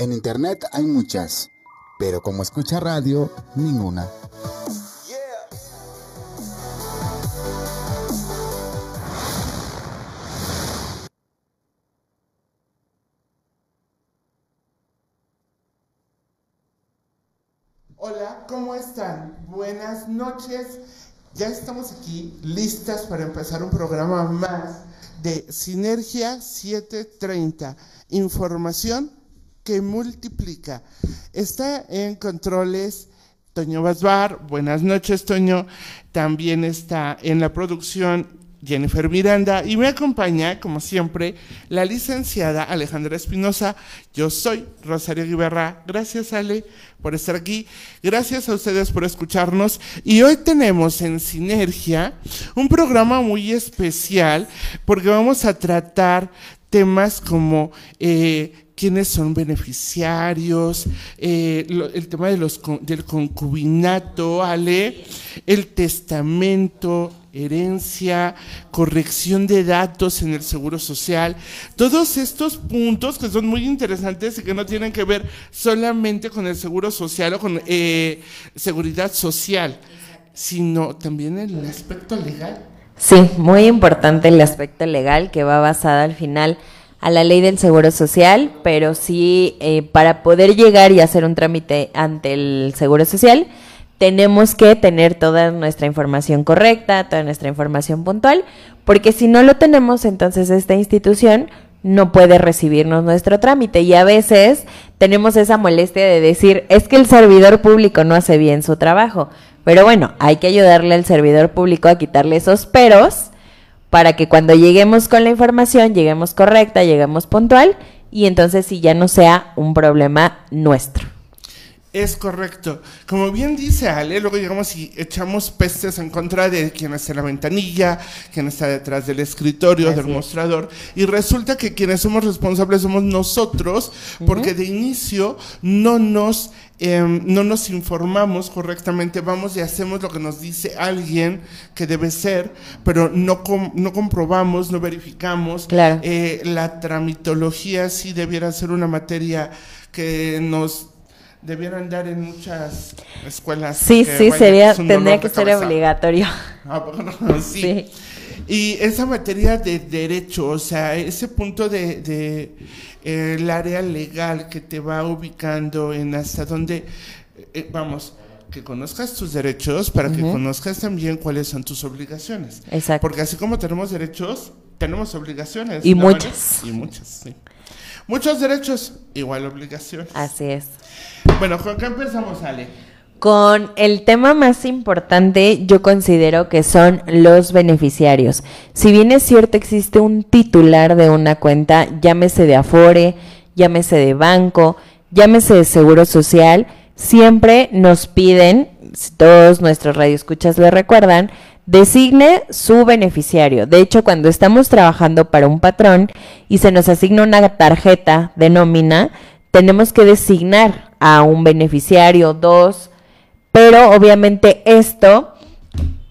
En internet hay muchas, pero como escucha radio, ninguna. Hola, ¿cómo están? Buenas noches. Ya estamos aquí listas para empezar un programa más de Sinergia 730. Información que multiplica. Está en controles Toño Basbar. Buenas noches, Toño. También está en la producción Jennifer Miranda y me acompaña, como siempre, la licenciada Alejandra Espinosa. Yo soy Rosario Guiberra. Gracias, Ale, por estar aquí. Gracias a ustedes por escucharnos. Y hoy tenemos en Sinergia un programa muy especial porque vamos a tratar temas como eh, quiénes son beneficiarios, eh, el tema de los, del concubinato, Ale, el testamento, herencia, corrección de datos en el seguro social, todos estos puntos que son muy interesantes y que no tienen que ver solamente con el seguro social o con eh, seguridad social, sino también el aspecto legal. Sí, muy importante el aspecto legal que va basada al final a la ley del Seguro Social, pero sí eh, para poder llegar y hacer un trámite ante el Seguro Social, tenemos que tener toda nuestra información correcta, toda nuestra información puntual, porque si no lo tenemos, entonces esta institución no puede recibirnos nuestro trámite. Y a veces tenemos esa molestia de decir, es que el servidor público no hace bien su trabajo, pero bueno, hay que ayudarle al servidor público a quitarle esos peros para que cuando lleguemos con la información, lleguemos correcta, lleguemos puntual y entonces sí ya no sea un problema nuestro. Es correcto. Como bien dice Ale, luego llegamos y echamos pestes en contra de quien está en la ventanilla, quien está detrás del escritorio, del mostrador, y resulta que quienes somos responsables somos nosotros, porque de inicio no nos Em, no nos informamos correctamente, vamos y hacemos lo que nos dice alguien que debe ser, pero no, no comprobamos, no verificamos. Eh, la tramitología sí debiera ser una materia que nos debieran dar en muchas escuelas. Sí, sí, sería, tendría que ser obligatorio. Ah, sí. Y esa materia de derecho, o sea, ese punto de el área legal que te va ubicando en hasta dónde, eh, vamos, que conozcas tus derechos para que conozcas también cuáles son tus obligaciones. Exacto. Porque así como tenemos derechos, tenemos obligaciones. Y muchas. Y muchas, sí. Muchos derechos, igual obligaciones. Así es. Bueno, ¿con qué empezamos, Ale? Con el tema más importante, yo considero que son los beneficiarios. Si bien es cierto, existe un titular de una cuenta, llámese de Afore, llámese de banco, llámese de Seguro Social, siempre nos piden, si todos nuestros radioescuchas lo recuerdan, designe su beneficiario. De hecho, cuando estamos trabajando para un patrón y se nos asigna una tarjeta de nómina, tenemos que designar a un beneficiario, dos, pero obviamente esto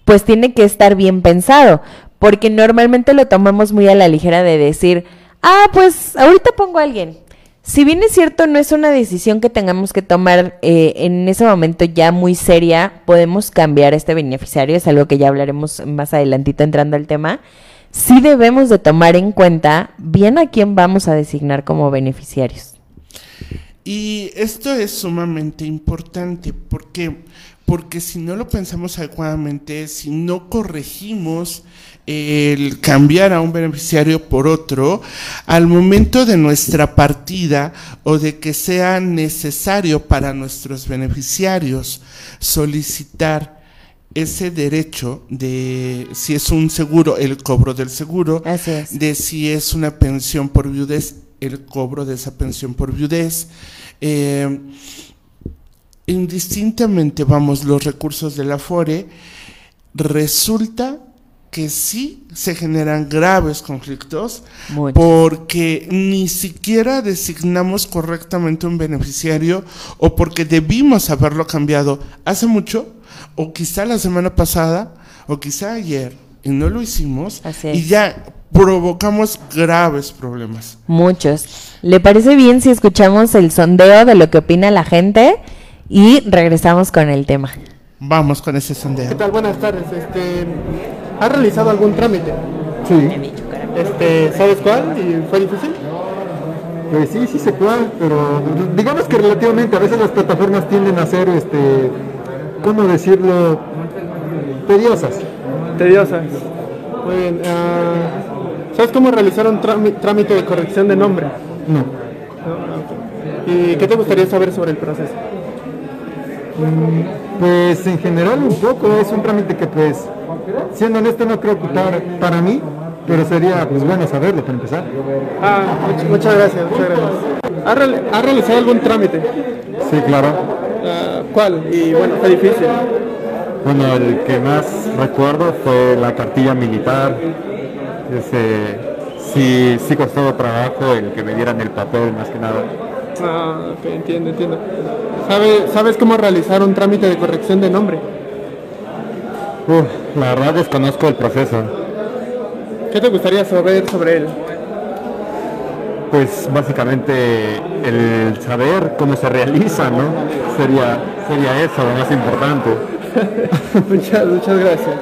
pues tiene que estar bien pensado, porque normalmente lo tomamos muy a la ligera de decir, ah, pues ahorita pongo a alguien. Si bien es cierto, no es una decisión que tengamos que tomar eh, en ese momento ya muy seria, podemos cambiar este beneficiario, es algo que ya hablaremos más adelantito entrando al tema. Sí debemos de tomar en cuenta bien a quién vamos a designar como beneficiarios. Y esto es sumamente importante porque, porque si no lo pensamos adecuadamente, si no corregimos el cambiar a un beneficiario por otro, al momento de nuestra partida o de que sea necesario para nuestros beneficiarios solicitar ese derecho de si es un seguro, el cobro del seguro, de si es una pensión por viudez, el cobro de esa pensión por viudez. Eh, indistintamente, vamos, los recursos de la FORE, resulta que sí se generan graves conflictos porque ni siquiera designamos correctamente un beneficiario o porque debimos haberlo cambiado hace mucho o quizá la semana pasada o quizá ayer y no lo hicimos y ya provocamos graves problemas. Muchos. ¿Le parece bien si escuchamos el sondeo de lo que opina la gente y regresamos con el tema? Vamos con ese sondeo. ¿Qué tal? Buenas tardes. Este, ¿Has realizado algún trámite? Sí, Este, ¿Sabes cuál? ¿Y fue difícil? pues sí, sí se puede, pero digamos que relativamente a veces las plataformas tienden a ser, este, ¿cómo decirlo? Tediosas. Tediosa. Muy bien. ah, ¿Sabes cómo realizar un trámi- trámite de corrección de nombre? No. ¿Y qué te gustaría saber sobre el proceso? Pues en general un poco, es un trámite que pues, siendo honesto no creo ocupar para mí, pero sería pues bueno saberlo para empezar. Ah, much- muchas gracias, muchas gracias. ¿Has, reali- has realizado algún trámite? Sí, claro. Ah, ¿Cuál? Y bueno, fue difícil. Bueno, el que más recuerdo fue la cartilla militar. Ese, sí, sí costó trabajo el que me dieran el papel más que nada. Ah, ok, entiendo, entiendo. ¿Sabe- ¿Sabes cómo realizar un trámite de corrección de nombre? Uf, la verdad desconozco el proceso. ¿Qué te gustaría saber sobre él? Pues básicamente el saber cómo se realiza, ¿no? Sería, sería eso lo más importante. muchas, muchas gracias.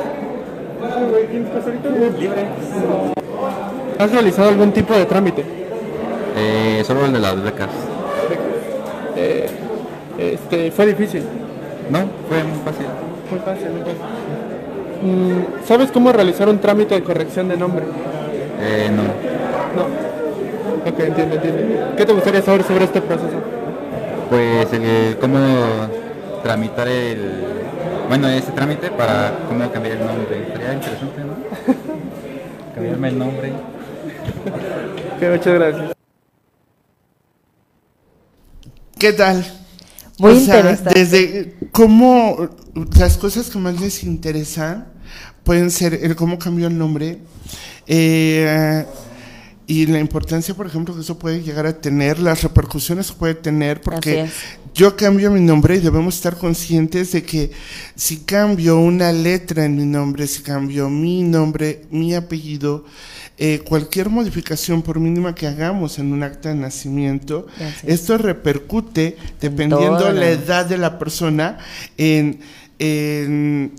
¿Has realizado algún tipo de trámite? Eh, solo el de las becas. Eh, este, fue difícil. No, fue muy fácil. Muy fácil, muy fácil. Mm, ¿Sabes cómo realizar un trámite de corrección de nombre? Eh, no. No. Ok, entiendo, entiendo. ¿Qué te gustaría saber sobre este proceso? Pues el cómo tramitar el... Bueno, ese trámite para cómo cambiar el nombre. Sería interesante, ¿no? Cambiarme el nombre. Muchas gracias. ¿Qué tal? Muy O sea, interesante. Desde cómo las cosas que más les interesan pueden ser el cómo cambió el nombre eh, y la importancia, por ejemplo, que eso puede llegar a tener, las repercusiones que puede tener, porque yo cambio mi nombre y debemos estar conscientes de que si cambio una letra en mi nombre, si cambio mi nombre, mi apellido, eh, cualquier modificación, por mínima que hagamos en un acta de nacimiento, esto repercute, dependiendo todo, la edad de la persona, en, en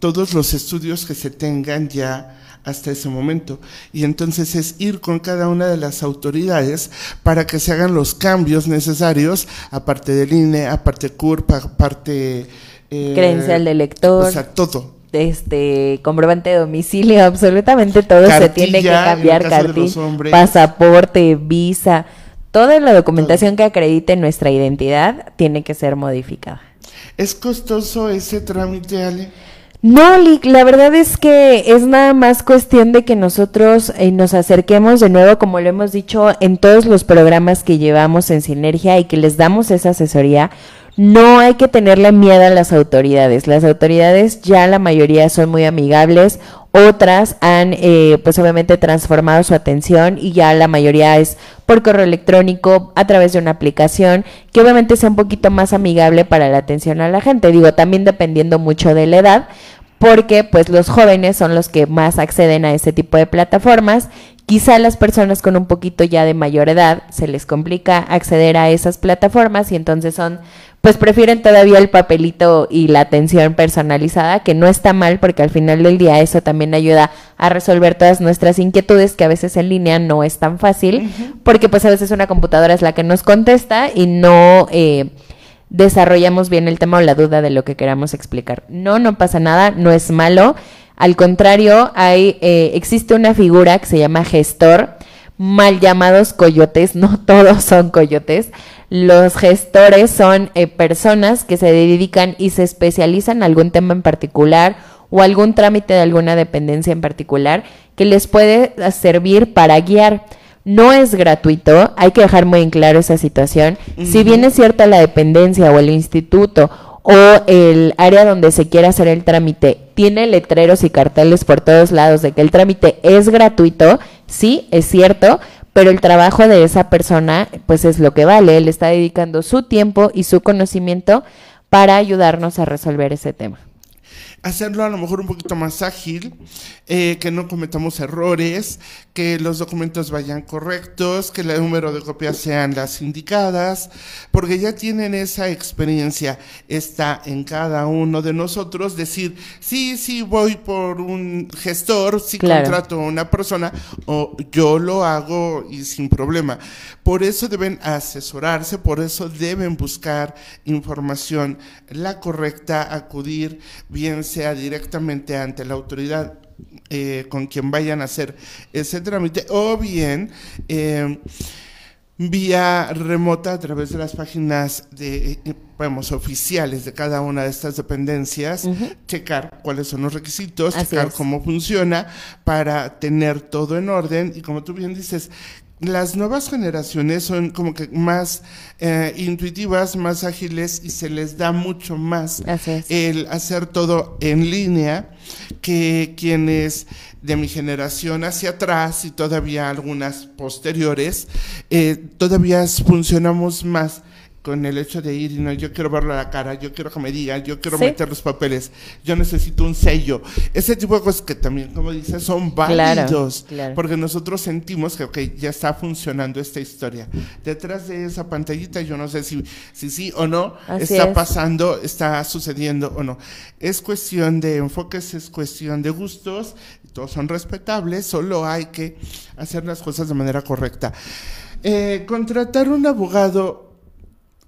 todos los estudios que se tengan ya hasta ese momento. Y entonces es ir con cada una de las autoridades para que se hagan los cambios necesarios, aparte del INE, aparte CURP, aparte... eh, Credencial de lector. O sea, todo. Este comprobante de domicilio, absolutamente todo se tiene que cambiar, cartilla, pasaporte, visa, toda la documentación que acredite nuestra identidad tiene que ser modificada. ¿Es costoso ese trámite, Ale? No, Lick, la verdad es que es nada más cuestión de que nosotros eh, nos acerquemos de nuevo, como lo hemos dicho en todos los programas que llevamos en Sinergia y que les damos esa asesoría. No hay que tenerle miedo a las autoridades. Las autoridades ya la mayoría son muy amigables, otras han eh, pues obviamente transformado su atención y ya la mayoría es por correo electrónico, a través de una aplicación que obviamente sea un poquito más amigable para la atención a la gente. Digo, también dependiendo mucho de la edad, porque pues los jóvenes son los que más acceden a este tipo de plataformas. Quizá las personas con un poquito ya de mayor edad se les complica acceder a esas plataformas y entonces son pues prefieren todavía el papelito y la atención personalizada, que no está mal porque al final del día eso también ayuda a resolver todas nuestras inquietudes que a veces en línea no es tan fácil, porque pues a veces una computadora es la que nos contesta y no eh, desarrollamos bien el tema o la duda de lo que queramos explicar. No, no pasa nada, no es malo. Al contrario, hay, eh, existe una figura que se llama gestor, mal llamados coyotes, no todos son coyotes. Los gestores son eh, personas que se dedican y se especializan en algún tema en particular o algún trámite de alguna dependencia en particular que les puede servir para guiar. No es gratuito, hay que dejar muy en claro esa situación. Si bien es cierta la dependencia o el instituto o el área donde se quiera hacer el trámite tiene letreros y carteles por todos lados de que el trámite es gratuito, sí, es cierto, pero el trabajo de esa persona pues es lo que vale, él está dedicando su tiempo y su conocimiento para ayudarnos a resolver ese tema. Hacerlo a lo mejor un poquito más ágil, eh, que no cometamos errores, que los documentos vayan correctos, que el número de copias sean las indicadas, porque ya tienen esa experiencia, está en cada uno de nosotros decir, sí, sí, voy por un gestor, sí Claro. contrato a una persona, o yo lo hago y sin problema. Por eso deben asesorarse, por eso deben buscar información, la correcta, acudir, bien sea directamente ante la autoridad eh, con quien vayan a hacer ese trámite, o bien eh, vía remota a través de las páginas de, eh, vamos, oficiales de cada una de estas dependencias, checar cuáles son los requisitos, Así checar es. cómo funciona para tener todo en orden y como tú bien dices, las nuevas generaciones son como que más eh, intuitivas, más ágiles y se les da mucho más el hacer todo en línea que quienes de mi generación hacia atrás y todavía algunas posteriores, eh, todavía funcionamos más con el hecho de ir y no, yo quiero verlo a la cara, yo quiero que me digan, yo quiero Sí. meter los papeles, yo necesito un sello. Ese tipo de cosas que también, como dices, son Claro, válidos. claro. Porque nosotros sentimos que, ok, ya está funcionando esta historia. Detrás de esa pantallita, yo no sé si si sí o no, Así está es. pasando, está sucediendo o no. Es cuestión de enfoques, es cuestión de gustos, todos son respetables, solo hay que hacer las cosas de manera correcta. Eh, contratar un abogado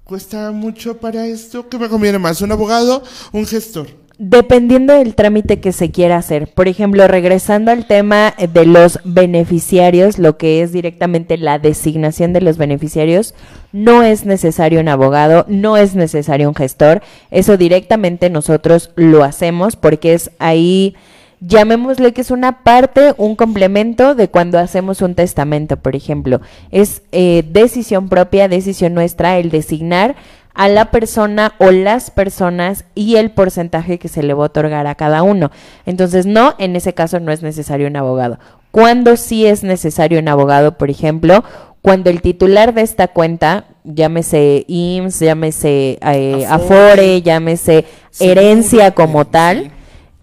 cuesta mucho para esto. ¿Qué me conviene más? ¿Un abogado? ¿Un gestor? Dependiendo del trámite que se quiera hacer. Por ejemplo, regresando al tema de los beneficiarios, lo que es directamente la designación de los beneficiarios, no es necesario un abogado, no es necesario un gestor. Eso directamente nosotros lo hacemos porque es ahí, llamémosle que es una parte, un complemento de cuando hacemos un testamento, por ejemplo. Es eh, decisión propia, decisión nuestra, el designar a la persona o las personas y el porcentaje que se le va a otorgar a cada uno. Entonces, no, en ese caso no es necesario un abogado. Cuando sí es necesario un abogado, por ejemplo, cuando el titular de esta cuenta, llámese IMSS, llámese eh, Afore. Afore, llámese herencia como sí. tal,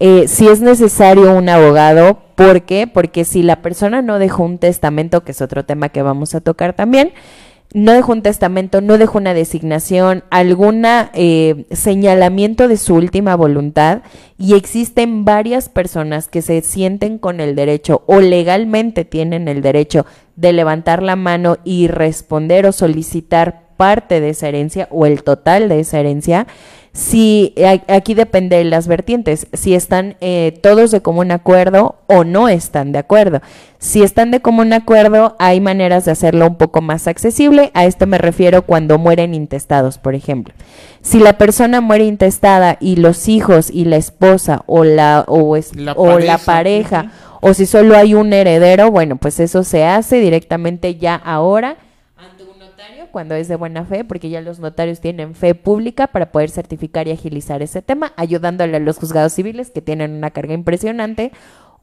eh, si es necesario un abogado, ¿por qué? Porque si la persona no dejó un testamento, que es otro tema que vamos a tocar también, no dejó un testamento, no dejó una designación, alguna eh, señalamiento de su última voluntad y existen varias personas que se sienten con el derecho o legalmente tienen el derecho de levantar la mano y responder o solicitar parte de esa herencia o el total de esa herencia, si aquí depende de las vertientes, si están eh, todos de común acuerdo o no están de acuerdo. Si están de común acuerdo, hay maneras de hacerlo un poco más accesible. A esto me refiero cuando mueren intestados, por ejemplo. Si la persona muere intestada y los hijos y la esposa o la o, es- La o la pareja, pareja o si solo hay un heredero, bueno, pues eso se hace directamente ya ahora cuando es de buena fe, porque ya los notarios tienen fe pública para poder certificar y agilizar ese tema, ayudándole a los juzgados civiles que tienen una carga impresionante,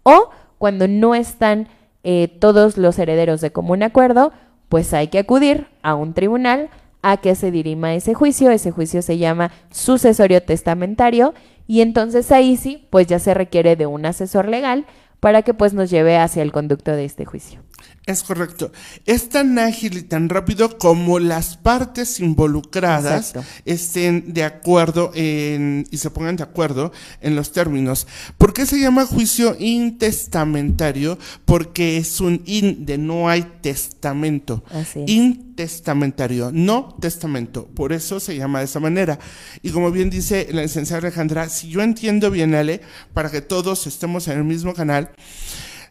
o cuando no están eh, todos los herederos de común acuerdo, pues hay que acudir a un tribunal a que se dirima ese juicio, ese juicio se llama sucesorio testamentario y entonces ahí sí, pues ya se requiere de un asesor legal para que pues nos lleve hacia el conducto de este juicio. Es correcto. Es tan ágil y tan rápido como las partes involucradas Exacto. estén de acuerdo en, y se pongan de acuerdo en los términos. ¿Por qué se llama juicio intestamentario? Porque es un in de no hay testamento. Intestamentario, no testamento. Por eso se llama de esa manera. Y como bien dice la licenciada Alejandra, si yo entiendo bien, Ale, para que todos estemos en el mismo canal,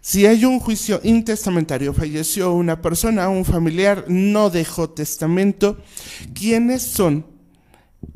si hay un juicio intestamentario, falleció una persona, un familiar, no dejó testamento, ¿quiénes son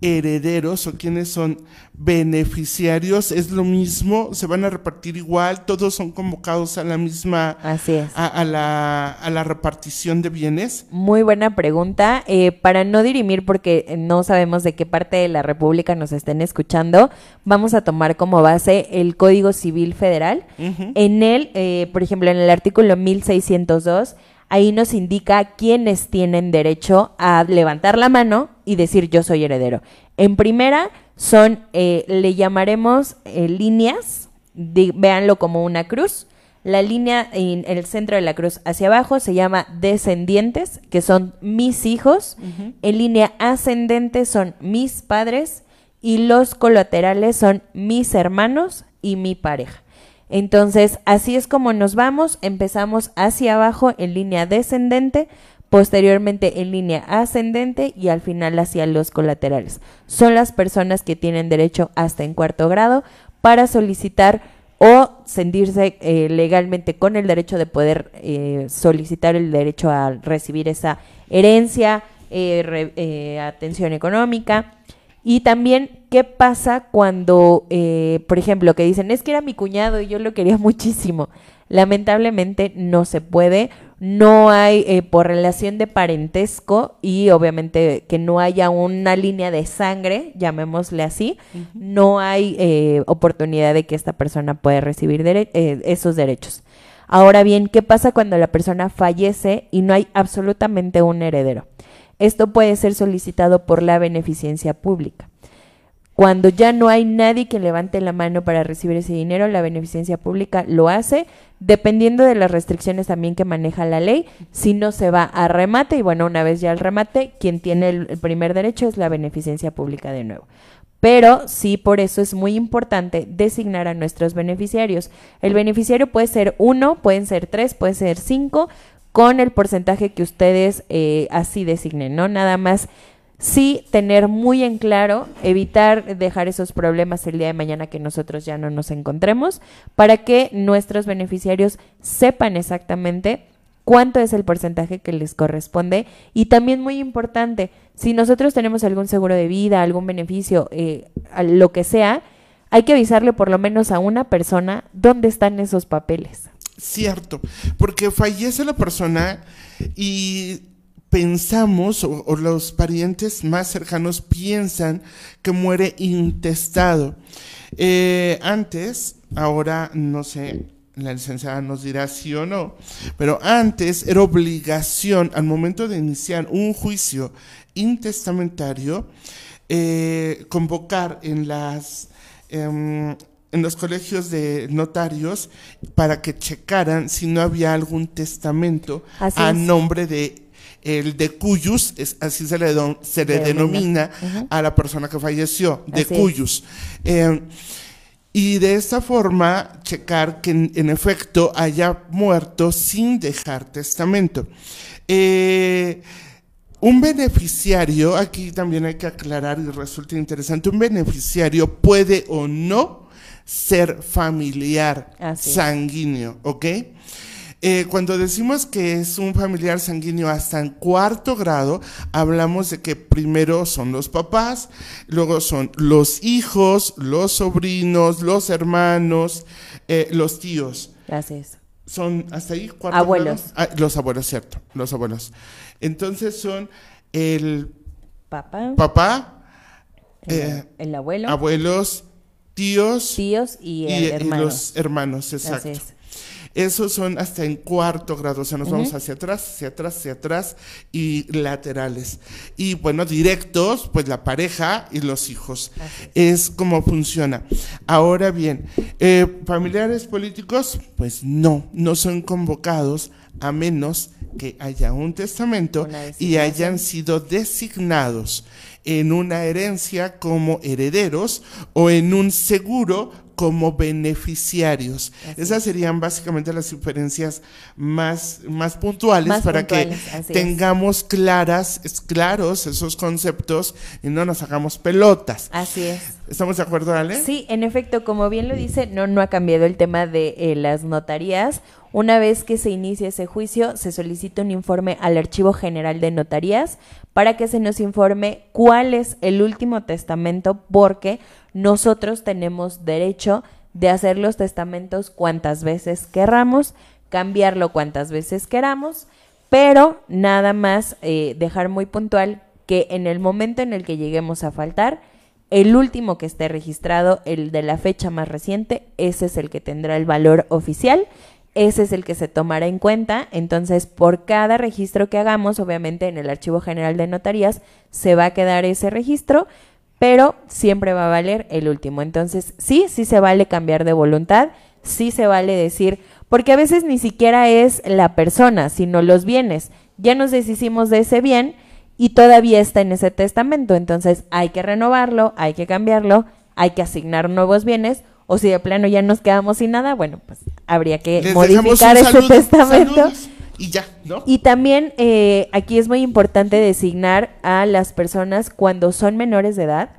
herederos o quiénes son beneficiarios? ¿Es lo mismo? ¿Se van a repartir igual? ¿Todos son convocados a la misma, Así es. a, a la, a la repartición de bienes? Muy buena pregunta. Eh, para no dirimir, porque no sabemos de qué parte de la República nos estén escuchando, vamos a tomar como base el Código Civil Federal. En él, eh, por ejemplo, en el artículo 1602, ahí nos indica quiénes tienen derecho a levantar la mano y decir yo soy heredero. En primera, son, eh, le llamaremos eh, líneas, di- véanlo como una cruz. La línea en el centro de la cruz hacia abajo se llama descendientes, que son mis hijos. En línea ascendente son mis padres y los colaterales son mis hermanos y mi pareja. Entonces, así es como nos vamos. Empezamos hacia abajo en línea descendente, posteriormente en línea ascendente y al final hacia los colaterales. Son las personas que tienen derecho hasta en cuarto grado para solicitar o sentirse eh, legalmente con el derecho de poder eh, solicitar el derecho a recibir esa herencia, eh, atención económica. Y también, ¿qué pasa cuando, eh, por ejemplo, que dicen, es que era mi cuñado y yo lo quería muchísimo? Lamentablemente no se puede, no hay eh, por relación de parentesco y obviamente que no haya una línea de sangre, llamémosle así, no hay eh, oportunidad de que esta persona pueda recibir dere- eh, esos derechos. Ahora bien, ¿qué pasa cuando la persona fallece y no hay absolutamente un heredero? Esto puede ser solicitado por la beneficencia pública. Cuando ya no hay nadie que levante la mano para recibir ese dinero, la beneficencia pública lo hace, dependiendo de las restricciones también que maneja la ley. Si no se va a remate, y bueno, una vez ya el remate, quien tiene el, primer derecho es la beneficencia pública de nuevo. Pero sí, por eso es muy importante designar a nuestros beneficiarios. El beneficiario puede ser uno, pueden ser tres, puede ser cinco, con el porcentaje que ustedes eh, así designen, ¿no? Nada más sí tener muy en claro, evitar dejar esos problemas el día de mañana que nosotros ya no nos encontremos, para que nuestros beneficiarios sepan exactamente cuánto es el porcentaje que les corresponde y también muy importante, si nosotros tenemos algún seguro de vida, algún beneficio, eh, lo que sea, hay que avisarle por lo menos a una persona dónde están esos papeles. Cierto, porque fallece la persona y pensamos, o, los parientes más cercanos piensan que muere intestado. Eh, antes, ahora no sé, la licenciada nos dirá sí o no, pero antes era obligación al momento de iniciar un juicio intestamentario eh, convocar en las em, en los colegios de notarios para que checaran si no había algún testamento Así a es. nombre de el de cuyus, es, así se le, don- se le Denomina. a la persona que falleció, de Así cuyus. Eh, y de esta forma checar que en, en efecto haya muerto sin dejar testamento. Eh, un beneficiario, aquí también hay que aclarar y resulta interesante, un beneficiario puede o no ser familiar Así sanguíneo, ¿ok? Eh, cuando decimos que es un familiar sanguíneo hasta en cuarto grado, hablamos de que primero son los papás, luego son los hijos, los sobrinos, los hermanos, eh, los tíos. Es. Son hasta ahí cuarto Abuelos. grado? Ah, los abuelos, cierto, los abuelos. Entonces son el Papá, papá, el, eh, el abuelo, abuelos, tíos tíos y, y, el y los hermanos, exacto. es. Esos son hasta en cuarto grado, o sea, nos vamos hacia atrás, hacia atrás, hacia atrás y laterales. Y bueno, directos, pues la pareja y los hijos. Es como funciona. Ahora bien, eh, familiares políticos, pues no, no son convocados a menos que haya un testamento y hayan sido designados en una herencia como herederos o en un seguro como beneficiarios. Esas serían básicamente las diferencias más, más puntuales Más para puntuales, que es. tengamos claras, claros esos conceptos y no nos hagamos pelotas. Así es. ¿Estamos de acuerdo, Ale? Sí, en efecto, como bien lo dice, no, no ha cambiado el tema de eh, las notarías. Una vez que se inicia ese juicio, se solicita un informe al Archivo General de Notarías para que se nos informe cuál es el último testamento, porque nosotros tenemos derecho de hacer los testamentos cuantas veces querramos, cambiarlo cuantas veces queramos, pero nada más eh, dejar muy puntual que en el momento en el que lleguemos a faltar, el último que esté registrado, el de la fecha más reciente, ese es el que tendrá el valor oficial, ese es el que se tomará en cuenta. Entonces, por cada registro que hagamos, obviamente en el Archivo General de Notarías se va a quedar ese registro, pero siempre va a valer el último. Entonces, sí, sí se vale cambiar de voluntad, sí se vale decir, porque a veces ni siquiera es la persona, sino los bienes. Ya nos deshicimos de ese bien y todavía está en ese testamento, entonces hay que renovarlo, hay que cambiarlo, hay que asignar nuevos bienes o si de plano ya nos quedamos sin nada, bueno, pues habría que Les modificar ese testamento. saludos, y ya, ¿no? Y también eh, aquí es muy importante designar a las personas cuando son menores de edad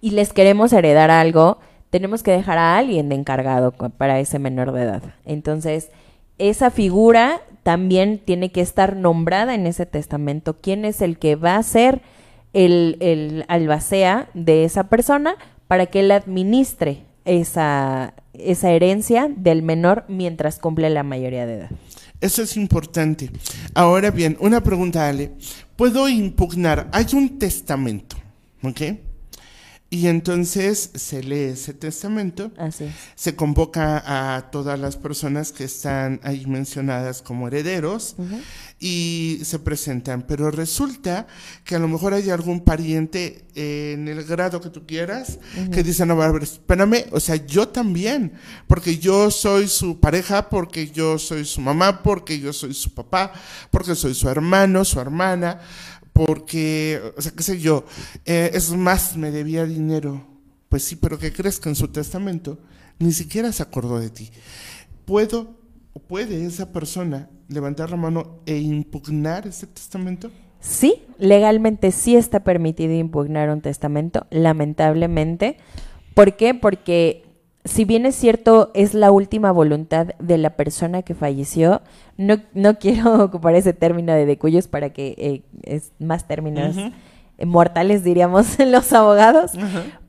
y les queremos heredar algo, tenemos que dejar a alguien de encargado para ese menor de edad. Entonces, esa figura también tiene que estar nombrada en ese testamento. ¿Quién es el que va a ser el, el albacea de esa persona para que él administre esa, esa herencia del menor mientras cumple la mayoría de edad? Eso es importante. Ahora bien, una pregunta, Ale. ¿Puedo impugnar? Hay un testamento, ¿ok? Y entonces se lee ese testamento, Así es. se convoca a todas las personas que están ahí mencionadas como herederos y se presentan. Pero resulta que a lo mejor hay algún pariente eh, en el grado que tú quieras que dice, no, a ver, espérame, o sea, yo también, porque yo soy su pareja, porque yo soy su mamá, porque yo soy su papá, porque soy su hermano, su hermana, porque, o sea, qué sé yo, eh, es más, me debía dinero. Pues sí, pero ¿qué crees que en su testamento ni siquiera se acordó de ti? ¿Puedo o puede esa persona levantar la mano e impugnar ese testamento? Sí, legalmente sí está permitido impugnar un testamento, lamentablemente. ¿Por qué? Porque si bien es cierto, es la última voluntad de la persona que falleció, no, no quiero ocupar ese término de decuyos para que eh, es más términos mortales, diríamos los abogados,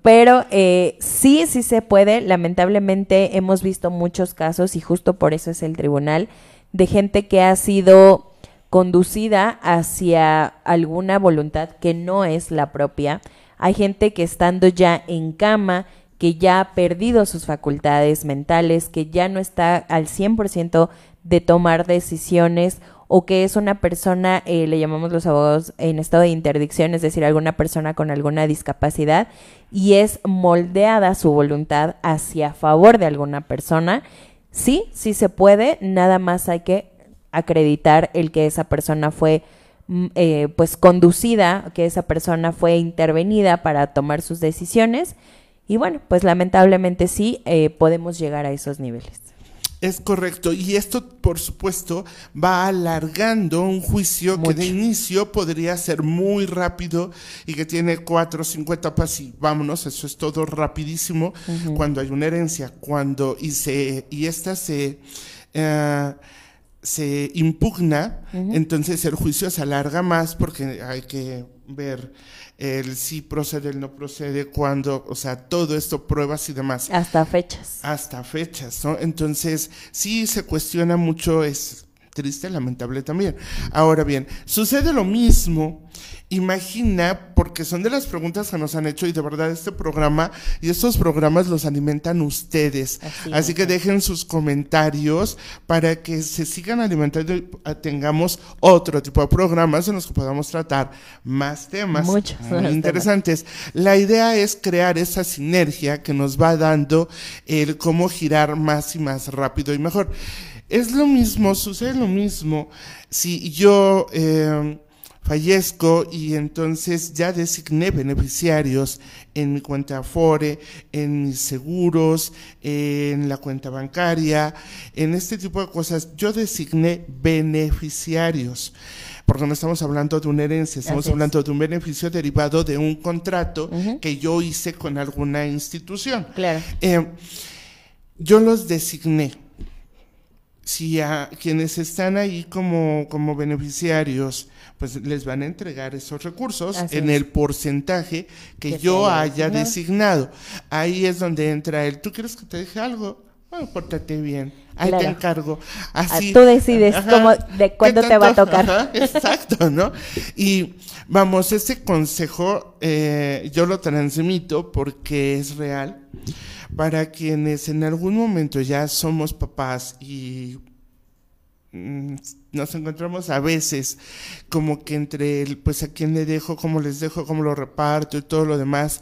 pero eh, sí, sí se puede. Lamentablemente hemos visto muchos casos y justo por eso es el tribunal de gente que ha sido conducida hacia alguna voluntad que no es la propia. Hay gente que estando ya en cama, que ya ha perdido sus facultades mentales, que ya no está al 100% de tomar decisiones o que es una persona, eh, le llamamos los abogados en estado de interdicción, es decir, alguna persona con alguna discapacidad y es moldeada su voluntad hacia favor de alguna persona. Sí, sí se puede, nada más hay que acreditar el que esa persona fue mm, eh, pues conducida, que esa persona fue intervenida para tomar sus decisiones y bueno, pues lamentablemente sí eh, podemos llegar a esos niveles. Es correcto. Y esto, por supuesto, va alargando un juicio que de inicio podría ser muy rápido y que tiene cuatro o cinco etapas y vámonos, eso es todo rapidísimo. Cuando hay una herencia, cuando y se y esta se eh, se impugna, entonces el juicio se alarga más porque hay que ver el sí procede, el no procede, cuando, o sea, todo esto, pruebas y demás Hasta fechas. hasta fechas, ¿no? Entonces, sí se cuestiona mucho, es triste, lamentable también. Ahora bien, sucede lo mismo, imagina, porque son de las preguntas que nos han hecho y de verdad este programa y estos programas los alimentan ustedes. Así que dejen sus comentarios para que se sigan alimentando y ah, tengamos otro tipo de programas en los que podamos tratar más temas Muchos muy más temas. interesantes. La idea es crear esa sinergia que nos va dando el cómo girar más y más rápido y mejor. Es lo mismo, sucede lo mismo si yo eh, fallezco y entonces ya designé beneficiarios en mi cuenta Afore, en mis seguros, en la cuenta bancaria, en este tipo de cosas. Yo designé beneficiarios. Porque no estamos hablando de una herencia, estamos hablando de un beneficio derivado de un contrato que yo hice con alguna institución. Claro. Eh, yo los designé. Si a quienes están ahí como, como beneficiarios, pues les van a entregar esos recursos Así en es. el porcentaje que, yo haya designado. designado. Ahí es donde entra el, ¿tú quieres que te deje algo? Bueno, pórtate bien. Ahí te encargo. Ah, Así. tú decides cómo- de ¿Qué cuándo te va a tocar. Ajá, exacto, ¿no? Y vamos, ese consejo eh, yo lo transmito porque es real para quienes en algún momento ya somos papás y mm, nos encontramos a veces como que entre el, pues a quién le dejo, cómo les dejo, cómo lo reparto y todo lo demás,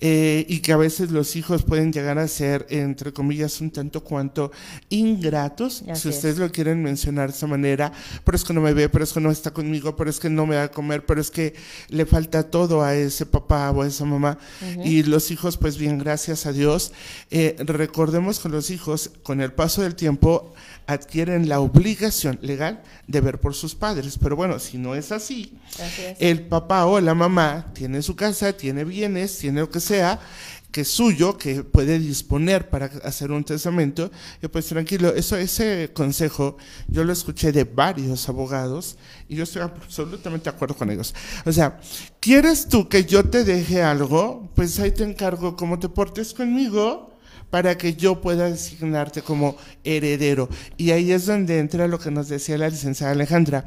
eh, y que a veces los hijos pueden llegar a ser, entre comillas, un tanto cuanto ingratos, Así si es. ustedes lo quieren mencionar de esa manera, pero es que no me ve, pero es que no está conmigo, pero es que no me da a comer, pero es que le falta todo a ese papá o a esa mamá, y los hijos, pues bien, gracias a Dios, eh, recordemos que los hijos, con el paso del tiempo, adquieren la obligación legal de ver por sus padres. Pero bueno, si no es así, Así es. el papá o la mamá tiene su casa, tiene bienes, tiene lo que sea, que es suyo, que puede disponer para hacer un testamento, y pues tranquilo, eso, ese consejo yo lo escuché de varios abogados y yo estoy absolutamente de acuerdo con ellos. O sea, ¿quieres tú que yo te deje algo? Pues ahí te encargo cómo te portes conmigo para que yo pueda designarte como heredero. Y ahí es donde entra lo que nos decía la licenciada Alejandra.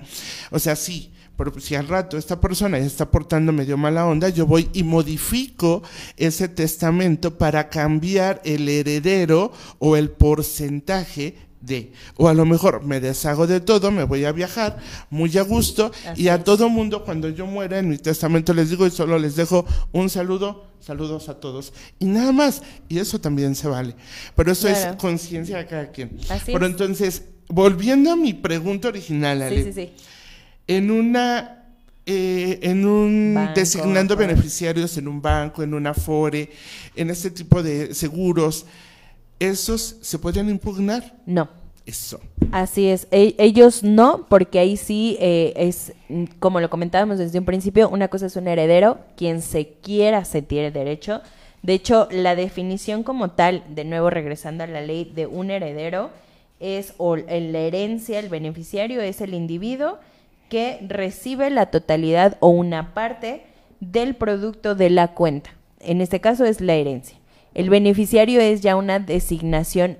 O sea, sí, pero si al rato esta persona ya está portando medio mala onda, yo voy y modifico ese testamento para cambiar el heredero o el porcentaje de, o a lo mejor me deshago de todo, me voy a viajar muy a gusto Así y a todo mundo cuando yo muera en mi testamento les digo y solo les dejo un saludo, saludos a todos y nada más y eso también se vale, pero eso Claro. es conciencia de cada quien. Así pero es. entonces, volviendo a mi pregunta original, Ale, Sí, sí, sí. en una eh, en un Banco, designando beneficiarios en un banco, en una FORE, en este tipo de seguros, esos se pueden impugnar. No. Eso. Así es, E- ellos no, porque ahí sí eh, es, mm, como lo comentábamos desde un principio, una cosa es un heredero, quien se quiera se tiene derecho. De hecho, la definición como tal, de nuevo regresando a la ley de un heredero, es o en la herencia, el beneficiario es el individuo que recibe la totalidad o una parte del producto de la cuenta. En este caso es la herencia. El beneficiario es ya una designación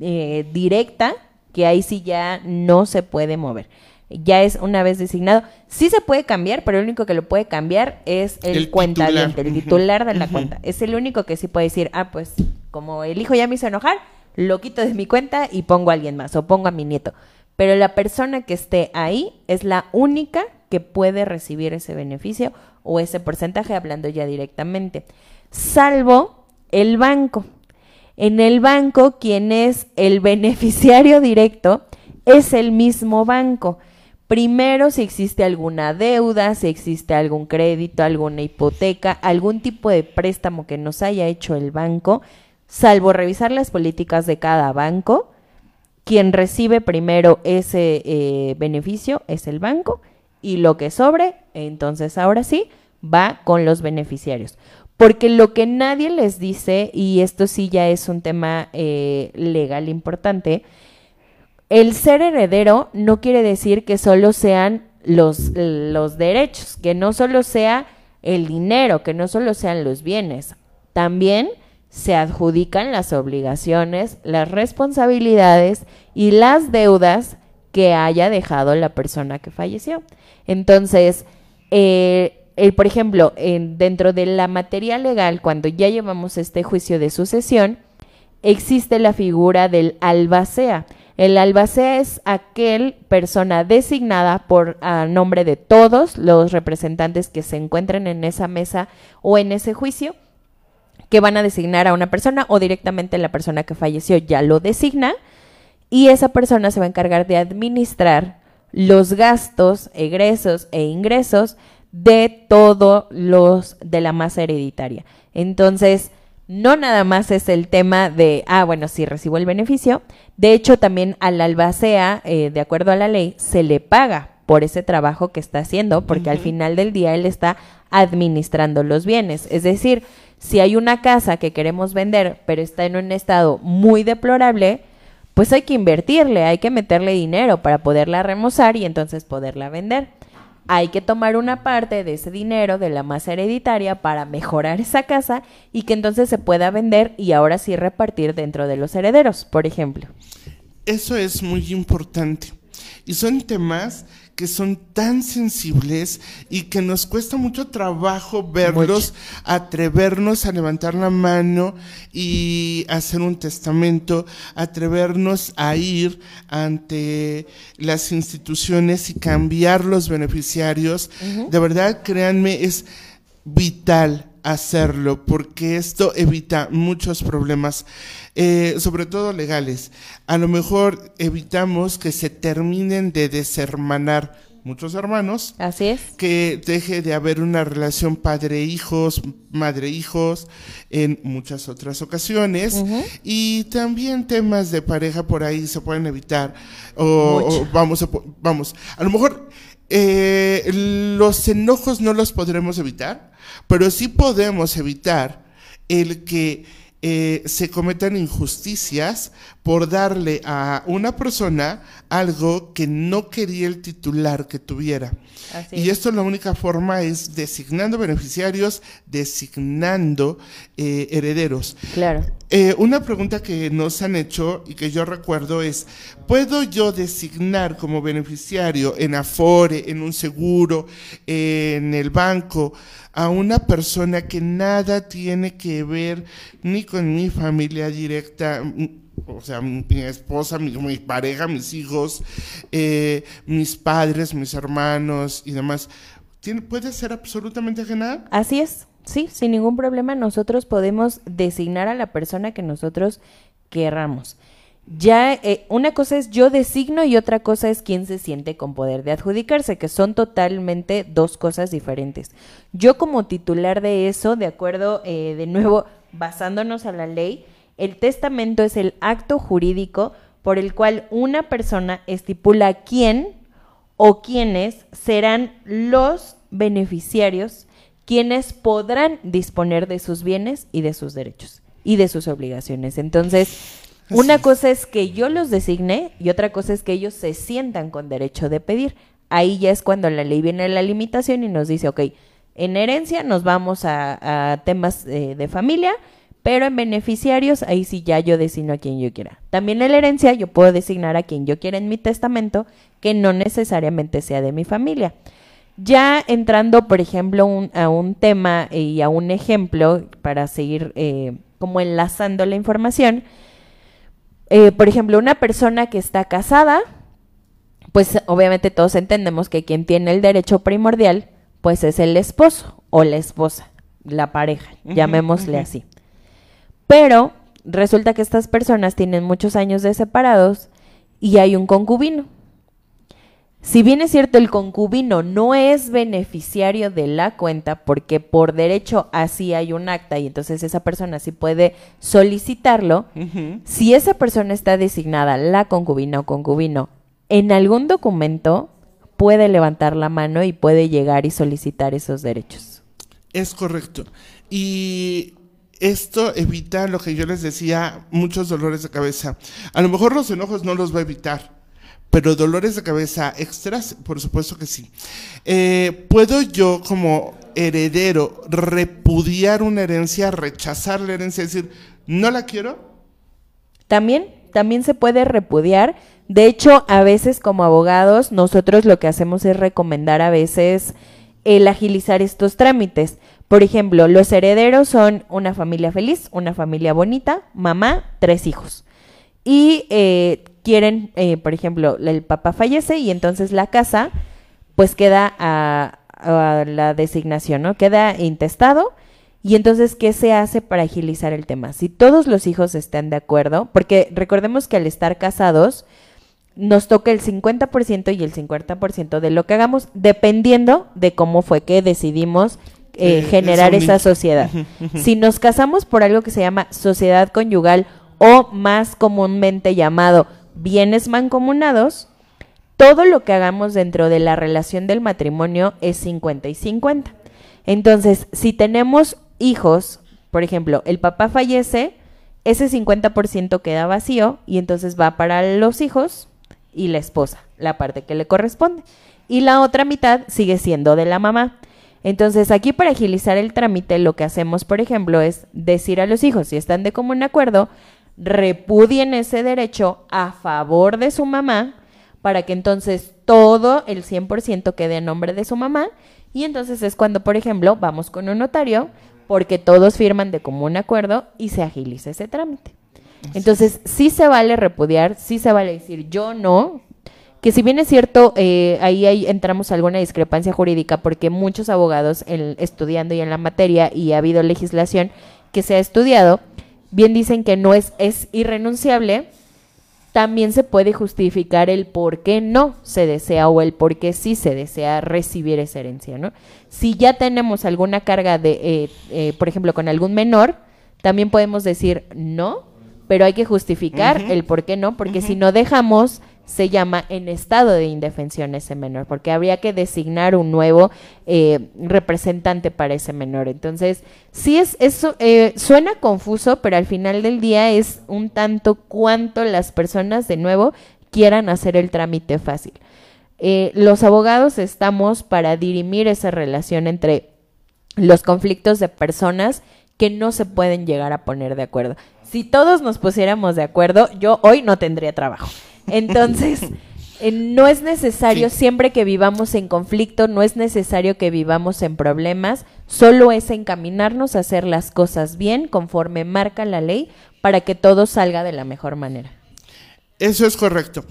eh, directa, que ahí sí ya no se puede mover. Ya es una vez designado. Sí se puede cambiar, pero el único que lo puede cambiar es el, El cuentaviente, titular. el titular de la cuenta. Es el único que sí puede decir, ah, pues como el hijo ya me hizo enojar, lo quito de mi cuenta y pongo a alguien más o pongo a mi nieto. Pero la persona que esté ahí es la única que puede recibir ese beneficio o ese porcentaje, hablando ya directamente. Salvo el banco. En el banco, quien es el beneficiario directo es el mismo banco. Primero, si existe alguna deuda, si existe algún crédito, alguna hipoteca, algún tipo de préstamo que nos haya hecho el banco, salvo revisar las políticas de cada banco, quien recibe primero ese eh, beneficio es el banco y lo que sobre, entonces ahora sí, va con los beneficiarios. Porque lo que nadie les dice, y esto sí ya es un tema eh, legal importante, el ser heredero no quiere decir que solo sean los, los derechos, que no solo sea el dinero, que no solo sean los bienes. También se adjudican las obligaciones, las responsabilidades y las deudas que haya dejado la persona que falleció. Entonces, eh, el, por ejemplo, en- dentro de la materia legal, cuando ya llevamos este juicio de sucesión, existe la figura del albacea. El albacea es aquel persona designada por a nombre de todos los representantes que se encuentren en esa mesa o en ese juicio que van a designar a una persona o directamente la persona que falleció ya lo designa y esa persona se va a encargar de administrar los gastos, egresos e ingresos de todos los de la masa hereditaria. Entonces, no nada más es el tema de, ah, bueno, sí recibo el beneficio. De hecho, también al albacea, eh, de acuerdo a la ley, se le paga por ese trabajo que está haciendo, porque al final del día él está administrando los bienes. Es decir, si hay una casa que queremos vender, pero está en un estado muy deplorable, pues hay que invertirle, hay que meterle dinero para poderla remozar y entonces poderla vender. Hay que tomar una parte de ese dinero de la masa hereditaria para mejorar esa casa y que entonces se pueda vender y ahora sí repartir dentro de los herederos, por ejemplo. Eso es muy importante. Y son temas que son tan sensibles y que nos cuesta mucho trabajo verlos, atrevernos a levantar la mano y hacer un testamento, atrevernos a ir ante las instituciones y cambiar los beneficiarios. De verdad, créanme, es vital hacerlo porque esto evita muchos problemas, eh, sobre todo legales. A lo mejor evitamos que se terminen de deshermanar muchos hermanos. Así es. Que deje de haber una relación padre-hijos, madre-hijos en muchas otras ocasiones. Y también temas de pareja por ahí se pueden evitar. O, o vamos, a, vamos, a lo mejor eh, los enojos no los podremos evitar, pero sí podemos evitar el que eh, se cometan injusticias por darle a una persona algo que no quería el titular que tuviera. y esto la única forma es designando beneficiarios, designando eh, herederos. Claro. Eh, una pregunta que nos han hecho y que yo recuerdo es, ¿puedo yo designar como beneficiario en Afore, en un seguro, en el banco, a una persona que nada tiene que ver ni con mi familia directa, o sea, mi esposa, mi, pareja, mis hijos, eh, mis padres, mis hermanos y demás. ¿Tiene, ¿Puede ser absolutamente ajena? Así es, sí, sin ningún problema nosotros podemos designar a la persona que nosotros querramos ya eh, una cosa es yo designo y otra cosa es quién se siente con poder de adjudicarse, que son totalmente dos cosas diferentes. Yo como titular de eso, de acuerdo, eh, de nuevo, basándonos a la ley, el testamento es el acto jurídico por el cual una persona estipula quién o quiénes serán los beneficiarios, quienes podrán disponer de sus bienes y de sus derechos y de sus obligaciones. Entonces, una cosa es que yo los designe y otra cosa es que ellos se sientan con derecho de pedir. Ahí ya es cuando la ley viene a la limitación y nos dice, ok, en herencia nos vamos a, temas eh, de familia, pero en beneficiarios, ahí sí ya yo designo a quien yo quiera. También en la herencia yo puedo designar a quien yo quiera en mi testamento, que no necesariamente sea de mi familia. Ya entrando, por ejemplo, a un tema y a un ejemplo para seguir eh, como enlazando la información, eh, por ejemplo, una persona que está casada, pues obviamente todos entendemos que quien tiene el derecho primordial, pues es el esposo o la esposa, la pareja, llamémosle así. Pero resulta que estas personas tienen muchos años de separados y hay un concubino. Si bien es cierto, el concubino no es beneficiario de la cuenta porque por derecho así hay un acta y entonces esa persona sí puede solicitarlo, si esa persona está designada, la concubina o concubino, en algún documento puede levantar la mano y puede llegar y solicitar esos derechos. Es correcto. Y esto evita lo que yo les decía, muchos dolores de cabeza. A lo mejor los enojos no los va a evitar pero dolores de cabeza extras, por supuesto que sí. Eh, ¿Puedo yo como heredero repudiar una herencia, rechazar la herencia, decir, no la quiero? También, también se puede repudiar. De hecho, a veces como abogados, nosotros lo que hacemos es recomendar a veces el agilizar estos trámites. Por ejemplo, los herederos son una familia feliz, una familia bonita, mamá, tres hijos. Y eh, quieren, eh, por ejemplo, el papá fallece y entonces la casa pues queda a, la designación, ¿no? Queda intestado. Y entonces, ¿qué se hace para agilizar el tema? Si todos los hijos están de acuerdo, porque recordemos que al estar casados, nos toca el 50% y el 50% de lo que hagamos, dependiendo de cómo fue que decidimos eh, generar esa sociedad. si nos casamos por algo que se llama sociedad conyugal o más comúnmente llamado bienes mancomunados, todo lo que hagamos dentro de la relación del matrimonio es 50 y 50. Entonces, si tenemos hijos, por ejemplo, el papá fallece, ese 50% queda vacío y entonces va para los hijos y la esposa, la parte que le corresponde. Y la otra mitad sigue siendo de la mamá. Entonces, aquí para agilizar el trámite, lo que hacemos, por ejemplo, es decir a los hijos, si están de común acuerdo, repudien ese derecho a favor de su mamá para que entonces todo el 100% quede a nombre de su mamá. Y entonces es cuando, por ejemplo, vamos con un notario porque todos firman de común acuerdo y se agiliza ese trámite. Entonces, sí se vale repudiar, sí se vale decir yo no, que si bien es cierto, eh, ahí, ahí entramos a alguna discrepancia jurídica porque muchos abogados estudiando y en la materia y ha habido legislación que se ha estudiado, bien dicen que no es, es irrenunciable, también se puede justificar el por qué no se desea o el por qué sí se desea recibir esa herencia, ¿no? Si ya tenemos alguna carga de, eh, eh, por ejemplo, con algún menor, también podemos decir no, pero hay que justificar el por qué no, porque si no dejamos, se llama en estado de indefensión ese menor, porque habría que designar un nuevo eh, representante para ese menor. Entonces, sí es eso, eh, suena confuso, pero al final del día es un tanto cuanto las personas de nuevo quieran hacer el trámite fácil. Eh, los abogados estamos para dirimir esa relación entre los conflictos de personas que no se pueden llegar a poner de acuerdo. Si todos nos pusiéramos de acuerdo, yo hoy no tendría trabajo. Entonces, eh, no es necesario Sí. siempre que vivamos en conflicto, no es necesario que vivamos en problemas, solo es encaminarnos a hacer las cosas bien conforme marca la ley para que todo salga de la mejor manera. Eso es correcto.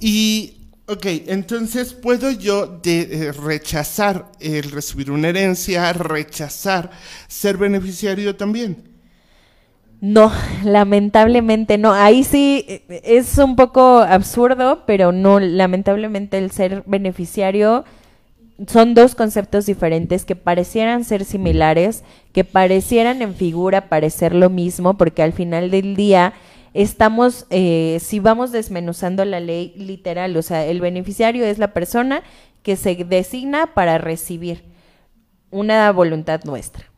Y, ok, entonces puedo yo de, eh, rechazar el recibir una herencia, rechazar ser beneficiario también. No, lamentablemente no. Ahí sí eh, es un poco absurdo, pero no, lamentablemente el ser beneficiario son dos conceptos diferentes que parecieran ser similares, que parecieran en figura parecer lo mismo, porque al final del día estamos, eh, si vamos desmenuzando la ley literal, o sea, el beneficiario es la persona que se designa para recibir una voluntad nuestra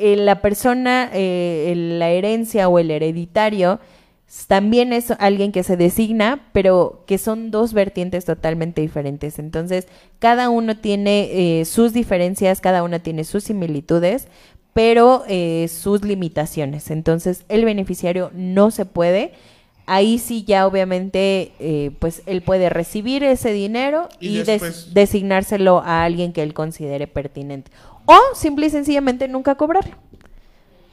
eh, la persona, eh, la herencia o el hereditario también es alguien que se designa, pero que son dos vertientes totalmente diferentes. Entonces, cada uno tiene eh, sus diferencias, cada uno tiene sus similitudes, pero eh, sus limitaciones. Entonces, el beneficiario no se puede. Ahí sí ya obviamente, eh, pues él puede recibir ese dinero Y y, des- después- designárselo a alguien que él considere pertinente. O simple y sencillamente nunca cobrarlo.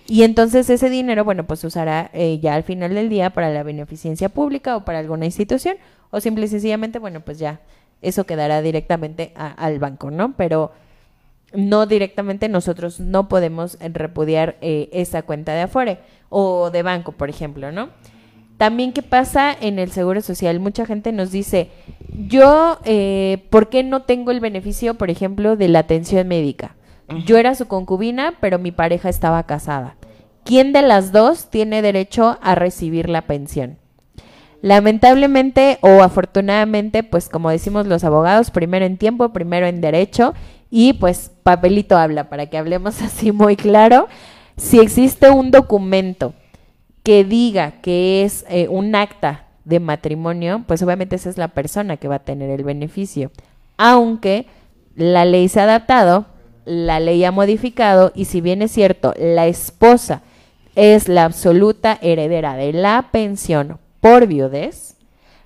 Y entonces ese dinero, bueno, pues se usará eh, ya al final del día para la beneficencia pública o para alguna institución. O simple y sencillamente, bueno, pues ya eso quedará directamente al banco, ¿no? Pero no directamente nosotros no podemos repudiar eh, esa cuenta de afuera o de banco, por ejemplo, ¿no? También, ¿qué pasa en el Seguro Social? Mucha gente nos dice, yo, eh, ¿por qué no tengo el beneficio, por ejemplo, de la atención médica? Yo era su concubina, pero mi pareja estaba casada. ¿Quién de las dos tiene derecho a recibir la pensión? Lamentablemente o afortunadamente, pues como decimos los abogados, primero en tiempo, primero en derecho y pues papelito habla, para que hablemos así muy claro. Si existe un documento que diga que es eh, un acta de matrimonio, pues obviamente esa es la persona que va a tener el beneficio. Aunque la ley se ha adaptado, la ley ha modificado y si bien es cierto, la esposa es la absoluta heredera de la pensión por viudez,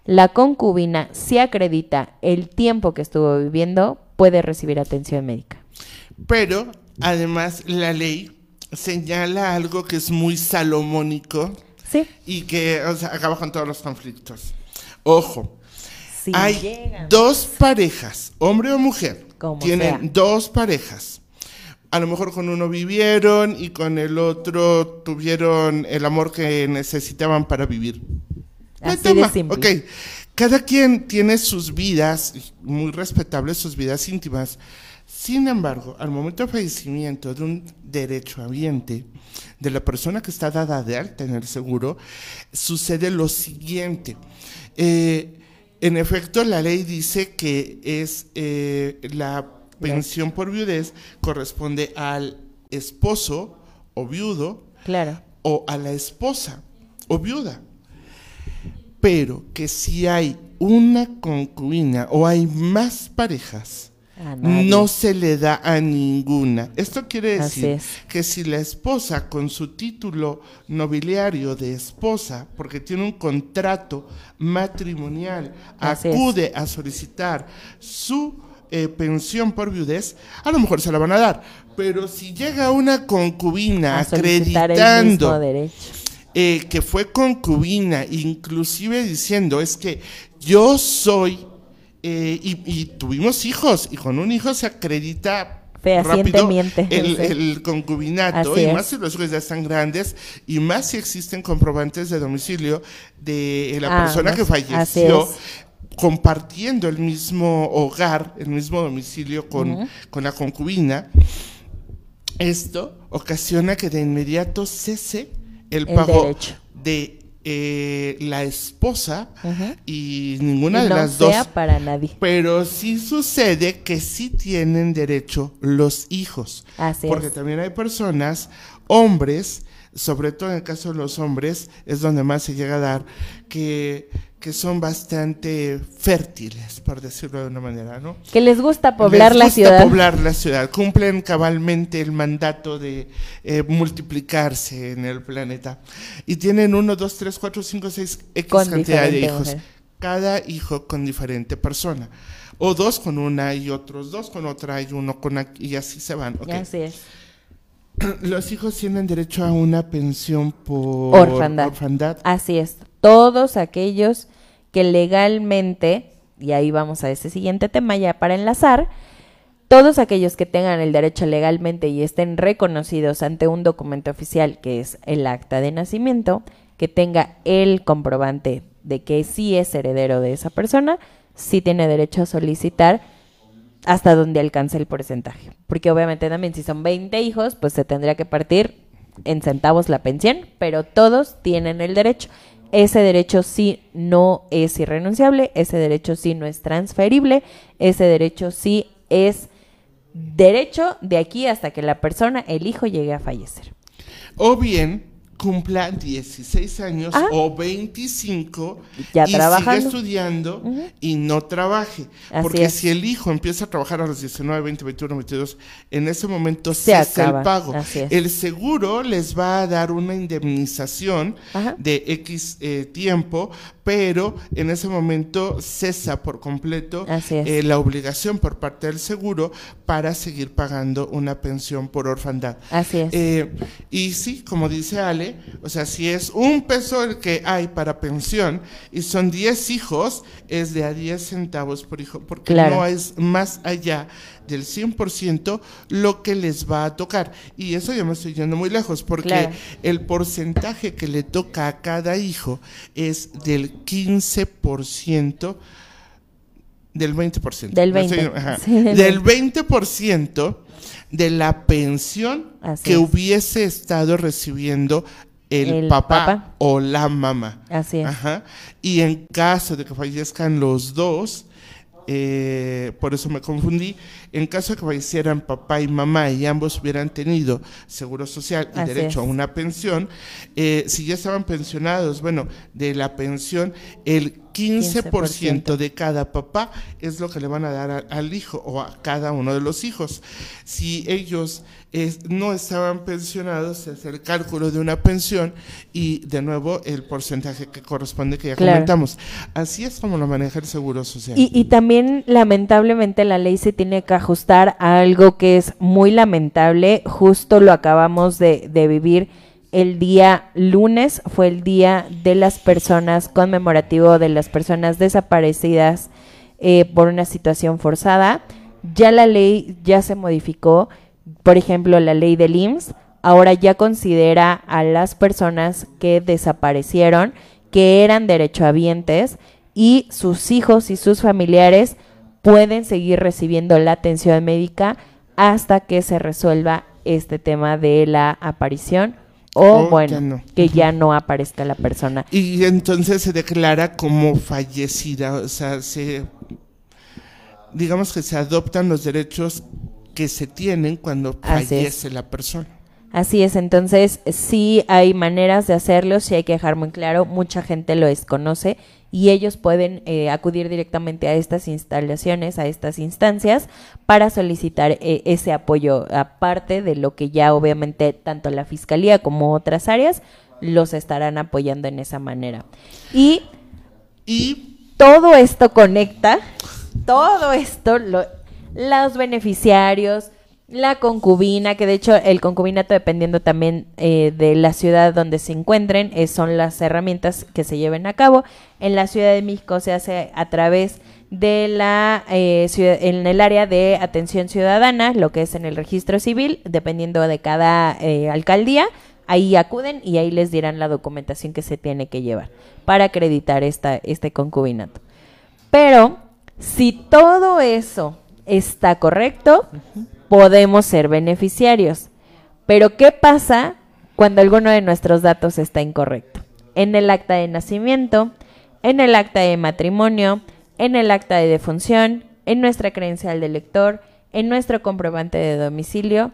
la concubina, si acredita el tiempo que estuvo viviendo, puede recibir atención médica. Pero, además, la ley señala algo que es muy salomónico Sí, y que o sea, acaba con todos los conflictos. Ojo, sí hay llegan. dos parejas, hombre o mujer, Como tienen sea. dos parejas. A lo mejor con uno vivieron y con el otro tuvieron el amor que necesitaban para vivir. Así de simple. ok. Cada quien tiene sus vidas, muy respetables sus vidas íntimas. Sin embargo, al momento de fallecimiento de un derechohabiente, de la persona que está dada de alta en el seguro, sucede lo siguiente. Eh, en efecto, la ley dice que es eh, la pensión por viudez corresponde al esposo o viudo Claro. o a la esposa o viuda. Pero que si hay una concubina o hay más parejas. No se le da a ninguna. Esto quiere decir es. que si la esposa con su título nobiliario de esposa, porque tiene un contrato matrimonial, Así es. acude a solicitar su eh, pensión por viudez, a lo mejor se la van a dar. Pero si llega una concubina a acreditando eh, que fue concubina, inclusive diciendo, es que yo soy, eh, y, y tuvimos hijos, y con un hijo se acredita rápido el, concubinato, Así y es. más si los hijos ya están grandes, y más si existen comprobantes de domicilio de la Ah, persona no, que falleció. compartiendo el mismo hogar, el mismo domicilio con, con la concubina, esto ocasiona que de inmediato cese el, El pago derecho. de eh, la esposa y ninguna Y de no las sea dos. para nadie. Pero sí sucede que sí tienen derecho los hijos. Así porque es. también hay personas, hombres, sobre todo en el caso de los hombres, es donde más se llega a dar, que, que son bastante fértiles, por decirlo de una manera, ¿no? Que les gusta poblar Les la gusta ciudad. poblar la ciudad. Cumplen cabalmente el mandato de eh, multiplicarse en el planeta. Y tienen uno, dos, tres, cuatro, cinco, seis X Con cantidad de hijos. mujer. Cada hijo con diferente persona. O dos con una y otros dos con otra y uno con aquí, y así se van. ok. Así es. Los hijos tienen derecho a una pensión por Orfandad. orfandad. Así es. Todos aquellos que legalmente, y ahí vamos a ese siguiente tema ya para enlazar, todos aquellos que tengan el derecho legalmente y estén reconocidos ante un documento oficial que es el acta de nacimiento, que tenga el comprobante de que sí es heredero de esa persona, sí tiene derecho a solicitar hasta donde alcance el porcentaje. Porque obviamente también si son 20 hijos, pues se tendría que partir en centavos la pensión, pero todos tienen el derecho. Ese derecho sí no es irrenunciable, ese derecho sí no es transferible, ese derecho sí es derecho de aquí hasta que la persona, el hijo, llegue a fallecer. O bien cumpla 16 años Ah. o 25 Ya y trabajando. siga estudiando y no trabaje. Así Porque es. si el hijo empieza a trabajar a los 19, 20, 21, 22, en ese momento Se cesa acaba, el pago. El seguro les va a dar una indemnización Ajá. de X eh, tiempo, pero en ese momento cesa por completo eh, la obligación por parte del seguro para seguir pagando una pensión por orfandad. Así es. Eh, y sí, como dice Ale, o sea, si es un peso el que hay para pensión y son 10 hijos, es de a 10 centavos por hijo, porque Claro. no es más allá del 100% lo que les va a tocar. Y eso ya me estoy yendo muy lejos, porque Claro. el porcentaje que le toca a cada hijo es del 15%. Del 20%. Del Me estoy- 20, ajá. sí, del del 20% de la pensión Así que es. hubiese estado recibiendo el, El papá, papá. o la mamá. Así es. Ajá. Y en caso de que fallezcan los dos, eh, por eso me confundí, en caso de que fallecieran papá y mamá y ambos hubieran tenido seguro social y Así derecho a una pensión, eh, si ya estaban pensionados, bueno, de la pensión, el 15% de cada papá es lo que le van a dar a- al hijo o a cada uno de los hijos. Si ellos es- no estaban pensionados, se hace el cálculo de una pensión y de nuevo el porcentaje que corresponde que ya Claro. comentamos. Así es como lo maneja el Seguro Social. Y, y también, lamentablemente, la ley se tiene que ajustar a algo que es muy lamentable. Justo lo acabamos de, vivir el día lunes, fue el día de las personas conmemorativo de las personas desaparecidas eh, por una situación forzada. Ya la ley ya se modificó. Por ejemplo, la ley del IMSS ahora ya considera a las personas que desaparecieron, que eran derechohabientes y sus hijos y sus familiares pueden seguir recibiendo la atención médica hasta que se resuelva este tema de la aparición o O bueno, ya no. que ya no aparezca la persona. Y entonces se declara como fallecida, o sea, se digamos que se adoptan los derechos que se tienen cuando Así es. fallece la persona. Así es, entonces sí hay maneras de hacerlo, sí hay que dejar muy claro, mucha gente lo desconoce y ellos pueden eh, acudir directamente a estas instalaciones, a estas instancias, para solicitar eh, ese apoyo, aparte de lo que ya obviamente tanto la Fiscalía como otras áreas los estarán apoyando en esa manera. Y, Y todo esto conecta, todo esto, lo- los beneficiarios, la concubina, que de hecho el concubinato, dependiendo también eh, de la ciudad donde se encuentren, eh, son las herramientas que se lleven a cabo. En la Ciudad de México se hace a través de la eh, ciudad- en el área de atención ciudadana, lo que es en el registro civil, dependiendo de cada eh, alcaldía, ahí acuden y ahí les dirán la documentación que se tiene que llevar para acreditar esta, este concubinato. Pero si todo eso está correcto, podemos ser beneficiarios. Pero ¿qué pasa cuando alguno de nuestros datos está incorrecto? En el acta de nacimiento, en el acta de matrimonio, en el acta de defunción, en nuestra credencial de lector, en nuestro comprobante de domicilio,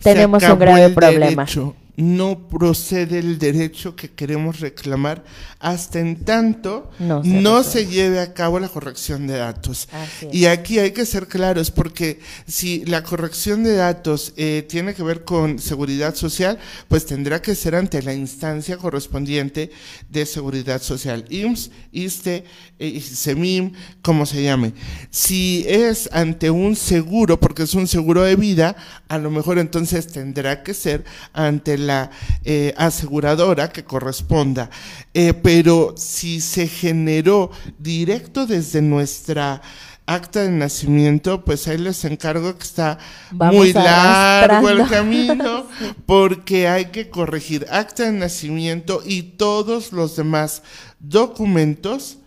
tenemos un grave problema. derecho. No procede el derecho que queremos reclamar hasta en tanto No se no resuelve. se lleve a cabo la corrección de datos. Y aquí hay que ser claros porque si la corrección de datos eh, tiene que ver con seguridad social, pues tendrá que ser ante la instancia correspondiente de seguridad social, IMSS, ISTE, eh, SEMIM, como se llame. Si es ante un seguro, porque es un seguro de vida, a lo mejor entonces tendrá que ser ante la eh, aseguradora que corresponda. Eh, pero si se generó directo desde nuestra acta de nacimiento, pues ahí les encargo que está Vamos muy largo el camino, porque hay que corregir acta de nacimiento y todos los demás documentos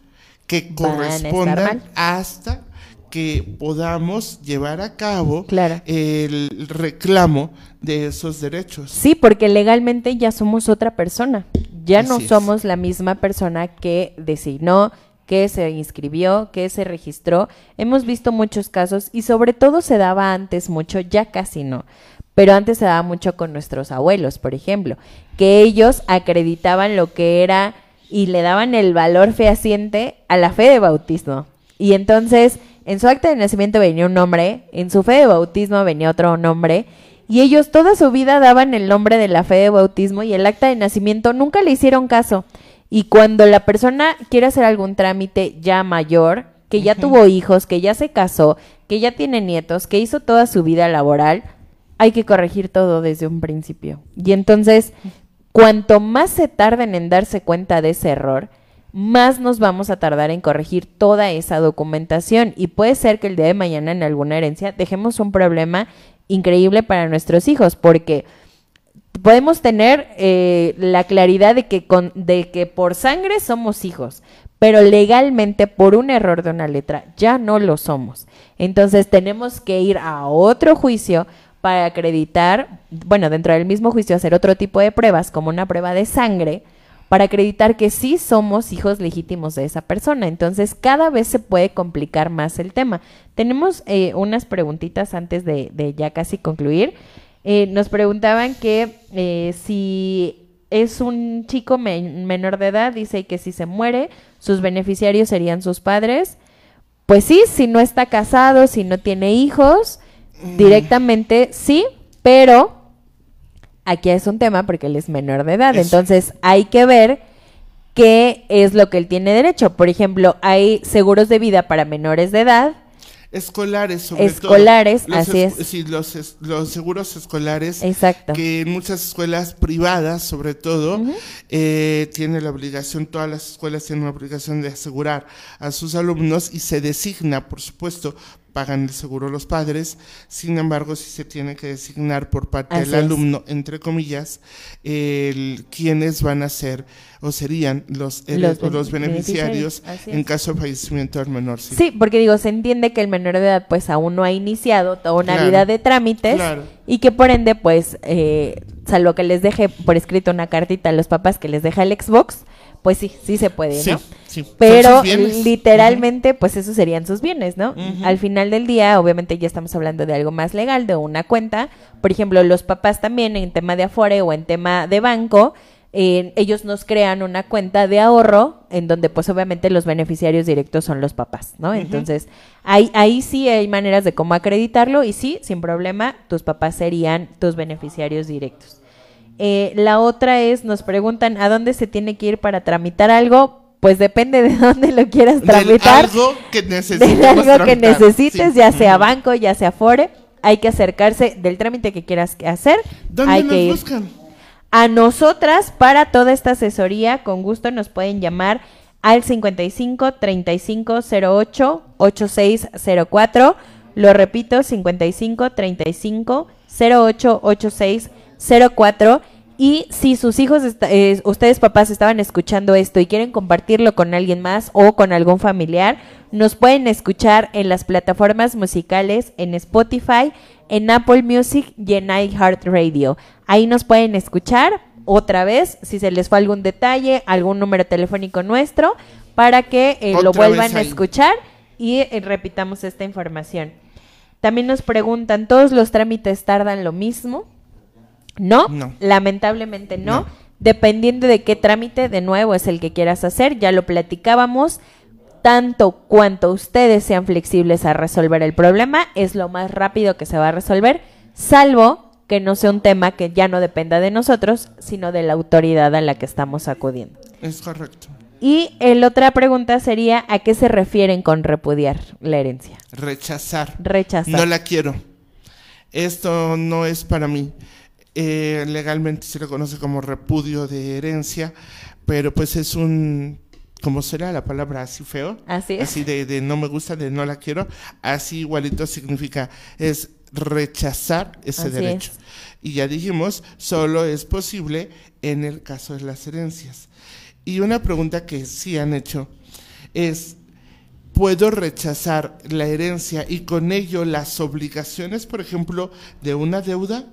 que correspondan hasta que podamos llevar a cabo Claro. el reclamo de esos derechos. Sí, porque legalmente ya somos otra persona. Ya no es. somos la misma persona que designó, que se inscribió, que se registró. Hemos visto muchos casos y sobre todo se daba antes mucho, ya casi no. Pero antes se daba mucho con nuestros abuelos, por ejemplo, que ellos acreditaban lo que era y le daban el valor fehaciente a la fe de bautismo. Y entonces, en su acta de nacimiento venía un nombre, en su fe de bautismo venía otro nombre, y ellos toda su vida daban el nombre de la fe de bautismo y el acta de nacimiento nunca le hicieron caso. Y cuando la persona quiere hacer algún trámite ya mayor, que ya tuvo hijos, que ya se casó, que ya tiene nietos, que hizo toda su vida laboral, hay que corregir todo desde un principio. Y entonces, cuanto más se tarden en darse cuenta de ese error, más nos vamos a tardar en corregir toda esa documentación. Y puede ser que el día de mañana en alguna herencia dejemos un problema increíble para nuestros hijos, porque podemos tener eh, la claridad de que, de que por sangre somos hijos, pero legalmente por un error de una letra ya no lo somos. Entonces tenemos que ir a otro juicio para acreditar, bueno, dentro del mismo juicio hacer otro tipo de pruebas, como una prueba de sangre, para acreditar que sí somos hijos legítimos de esa persona. Entonces, cada vez se puede complicar más el tema. Tenemos eh, unas preguntitas antes de, de ya casi concluir. Eh, nos preguntaban que eh, si es un chico men- menor de edad, dice que si se muere, sus beneficiarios serían sus padres. Pues sí, si no está casado, si no tiene hijos, directamente sí, pero aquí es un tema porque él es menor de edad, entonces hay que ver qué es lo que él tiene derecho. Por ejemplo, hay seguros de vida para menores de edad, Escolares, sobre Escolares, todo. Los así es- es. Sí, los, es- los seguros escolares. Exacto. Que en muchas escuelas privadas, sobre todo, eh, tiene la obligación, todas las escuelas tienen la obligación de asegurar a sus alumnos y se designa, por supuesto, pagan el seguro los padres. Sin embargo, sí se tiene que designar por parte Así del es. alumno, entre comillas, el, quienes van a ser o serían los, Los los, ben- los beneficiarios en caso de fallecimiento del menor. Sí. Sí, porque digo, se entiende que el menor de edad pues aún no ha iniciado toda una Claro, vida de trámites claro. y que por ende pues, eh, salvo que les deje por escrito una cartita a los papás que les deja el Xbox, pues sí, sí se puede, ¿no? sí. Pero literalmente, pues esos serían sus bienes, ¿no? Al final del día, obviamente ya estamos hablando de algo más legal, de una cuenta. Por ejemplo, los papás también en tema de Afore o en tema de banco, eh, ellos nos crean una cuenta de ahorro en donde pues obviamente los beneficiarios directos son los papás, ¿no? Entonces, ahí, ahí sí hay maneras de cómo acreditarlo y sí, sin problema, tus papás serían tus beneficiarios directos. Eh, la otra es, nos preguntan, ¿a dónde se tiene que ir para tramitar algo? Pues depende de dónde lo quieras Del tramitar. algo que necesites. De algo que necesites, Sí. ya sea banco, ya sea Afore, hay que acercarse del trámite que quieras hacer. ¿Dónde hay nos que ir. buscan? A nosotras, para toda esta asesoría, con gusto nos pueden llamar al 55 35 08 8604. Lo repito, 55 35 08 8604. Y si sus hijos, eh, ustedes papás estaban escuchando esto y quieren compartirlo con alguien más o con algún familiar, nos pueden escuchar en las plataformas musicales, en Spotify, en Apple Music y en iHeartRadio. Ahí nos pueden escuchar otra vez, si se les fue algún detalle, algún número telefónico nuestro, para que eh, lo vuelvan a escuchar y eh, repitamos esta información. También nos preguntan, ¿todos los trámites tardan lo mismo? No, No. lamentablemente no. No. Dependiendo de qué trámite, de nuevo, es el que quieras hacer, ya lo platicábamos. Tanto cuanto ustedes sean flexibles a resolver el problema, es lo más rápido que se va a resolver, salvo que no sea un tema que ya no dependa de nosotros, sino de la autoridad a la que estamos acudiendo. Es correcto. Y la otra pregunta sería, ¿a qué se refieren con repudiar la herencia? Rechazar. Rechazar. No la quiero. Esto no es para mí. Eh, legalmente se le conoce como repudio de herencia, pero pues es un, ¿cómo será la palabra así feo? Así es. Así de, de no me gusta, de no la quiero. Así igualito significa, es rechazar ese Así derecho. es. Y ya dijimos, solo es posible en el caso de las herencias. Y una pregunta que sí han hecho es, ¿puedo rechazar la herencia y con ello las obligaciones, por ejemplo, de una deuda?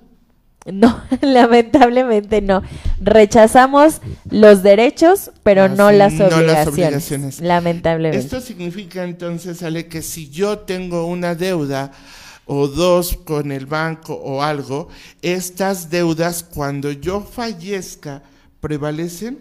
No, lamentablemente no. Rechazamos los derechos, pero Ah, no, sí, las, no las obligaciones, obligaciones. Lamentablemente. Esto significa entonces, Ale, que si yo tengo una deuda o dos con el banco o algo, estas deudas cuando yo fallezca prevalecen.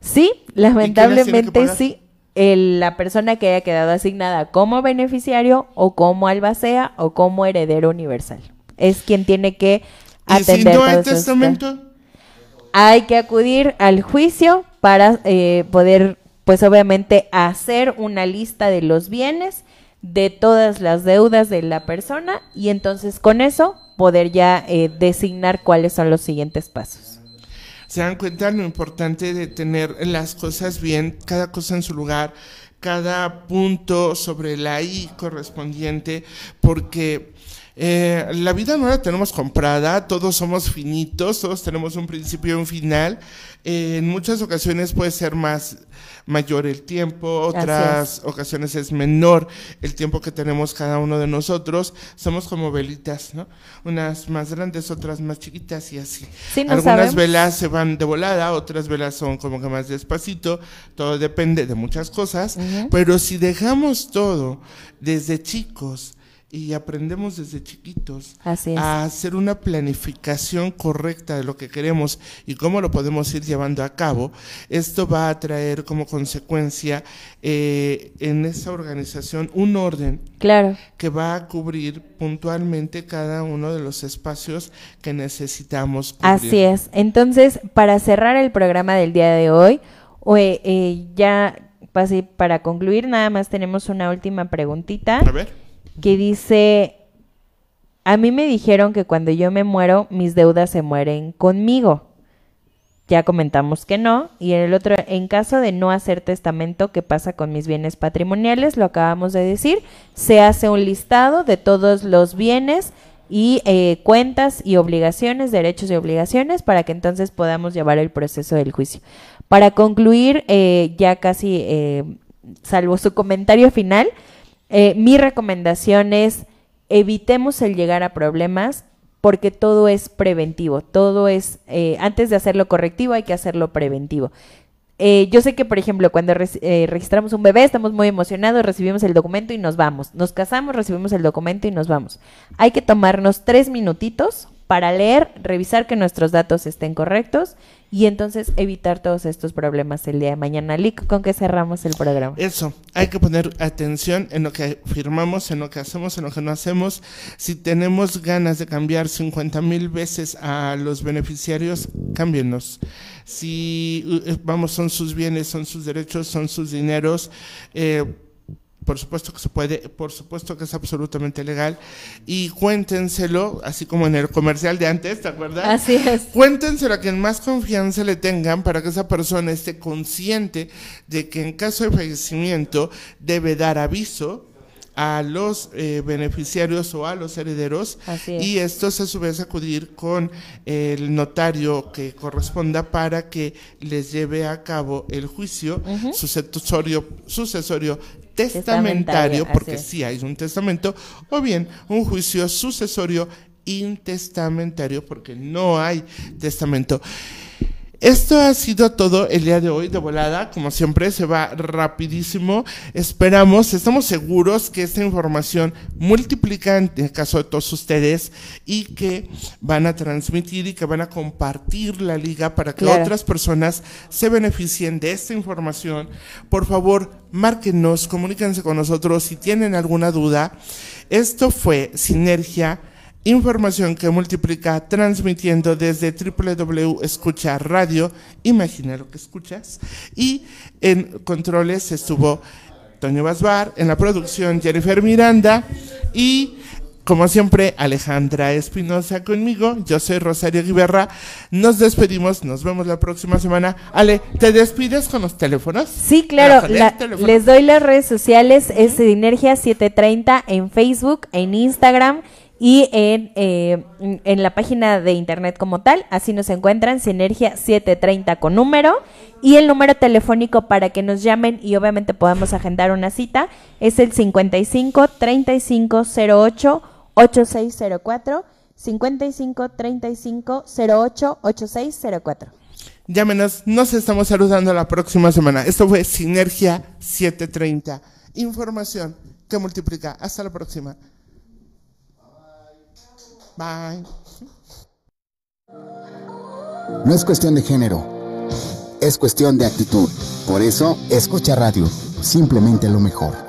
Sí, lamentablemente sí. El- la persona que haya quedado asignada como beneficiario o como albacea o como heredero universal. Es quien tiene que Y si atender no hay testamento, hay que acudir al juicio para eh, poder, pues obviamente, hacer una lista de los bienes, de todas las deudas de la persona y entonces con eso poder ya eh, designar cuáles son los siguientes pasos. se dan cuenta lo importante de tener las cosas bien, cada cosa en su lugar, cada punto sobre la I correspondiente, porque eh, la vida no la tenemos comprada, todos somos finitos, todos tenemos un principio y un final. Eh, en muchas ocasiones puede ser más mayor el tiempo, otras ocasiones es menor el tiempo que tenemos cada uno de nosotros. Somos como velitas, ¿no? Unas más grandes, otras más chiquitas y así. Sí, no Algunas sabemos. velas se van de volada, otras velas son como que más despacito, todo depende de muchas cosas, pero si dejamos todo desde chicos y aprendemos desde chiquitos a hacer una planificación correcta de lo que queremos y cómo lo podemos ir llevando a cabo, esto va a traer como consecuencia eh, en esa organización un orden Claro. que va a cubrir puntualmente cada uno de los espacios que necesitamos cubrir. Así es. Entonces, para cerrar el programa del día de hoy, o, eh, eh, ya para concluir, nada más tenemos una última preguntita. A ver. Que dice, a mí me dijeron que cuando yo me muero, mis deudas se mueren conmigo. Ya comentamos que no. Y en el otro, en caso de no hacer testamento, ¿qué pasa con mis bienes patrimoniales? Lo acabamos de decir. Se hace un listado de todos los bienes y eh, cuentas y obligaciones, derechos y obligaciones, para que entonces podamos llevar el proceso del juicio. Para concluir, eh, ya casi, eh, salvo su comentario final, eh, mi recomendación es evitemos el llegar a problemas porque todo es preventivo, todo es, eh, antes de hacerlo correctivo hay que hacerlo preventivo. eh, yo sé que, por ejemplo, cuando eh, registramos un bebé, estamos muy emocionados, recibimos el documento y nos vamos. Nos casamos, recibimos el documento y nos vamos. Hay que tomarnos tres minutitos para leer, revisar que nuestros datos estén correctos y entonces evitar todos estos problemas el día de mañana. Lick, ¿con qué cerramos el programa? Eso, hay que poner atención en lo que firmamos, en lo que hacemos, en lo que no hacemos. Si tenemos ganas de cambiar 50 mil veces a los beneficiarios, cámbienos. Si, eh, vamos, son sus bienes, son sus derechos, son sus dineros. eh, por supuesto que se puede, por supuesto que es absolutamente legal. Y cuéntenselo, así como en el comercial de antes, ¿te acuerdas? Así es. Cuéntenselo a quien más confianza le tengan para que esa persona esté consciente de que en caso de fallecimiento debe dar aviso a los eh, beneficiarios o a los herederos Así es. y estos a su vez acudir con el notario que corresponda para que les lleve a cabo el juicio sucesorio, sucesorio testamentario, Testamentario, porque si hay un testamento, o bien un juicio sucesorio intestamentario, porque no hay testamento. Esto ha sido todo el día de hoy de volada, como siempre se va rapidísimo. Esperamos, estamos seguros que esta información multiplica en el caso de todos ustedes y que van a transmitir y que van a compartir la liga para que Claro. otras personas se beneficien de esta información. Por favor, márquenos, comuníquense con nosotros si tienen alguna duda. Esto fue Sinergia. Información que multiplica transmitiendo desde www Escucha Radio, imagina lo que escuchas. Y en controles estuvo Toño Basbar, en la producción Jennifer Miranda y como siempre Alejandra Espinosa conmigo. Yo soy Rosario Guiberra. Nos despedimos, nos vemos la próxima semana. Ale, ¿te despides con los teléfonos? Sí, claro. La- teléfono. les doy las redes sociales. Es Sinergia 730 en Facebook, en Instagram y en, eh, en la página de internet como tal. Así nos encuentran Sinergia 730 con número. Y el número telefónico para que nos llamen y obviamente podamos agendar una cita es el 55 35 08 8604. 55 35 08 8604. Llámenos, nos estamos saludando la próxima semana. Esto fue Sinergia 730. Información que multiplica. Hasta la próxima. Bye. No es cuestión de género, es cuestión de actitud. Por eso, escucha radio, simplemente lo mejor.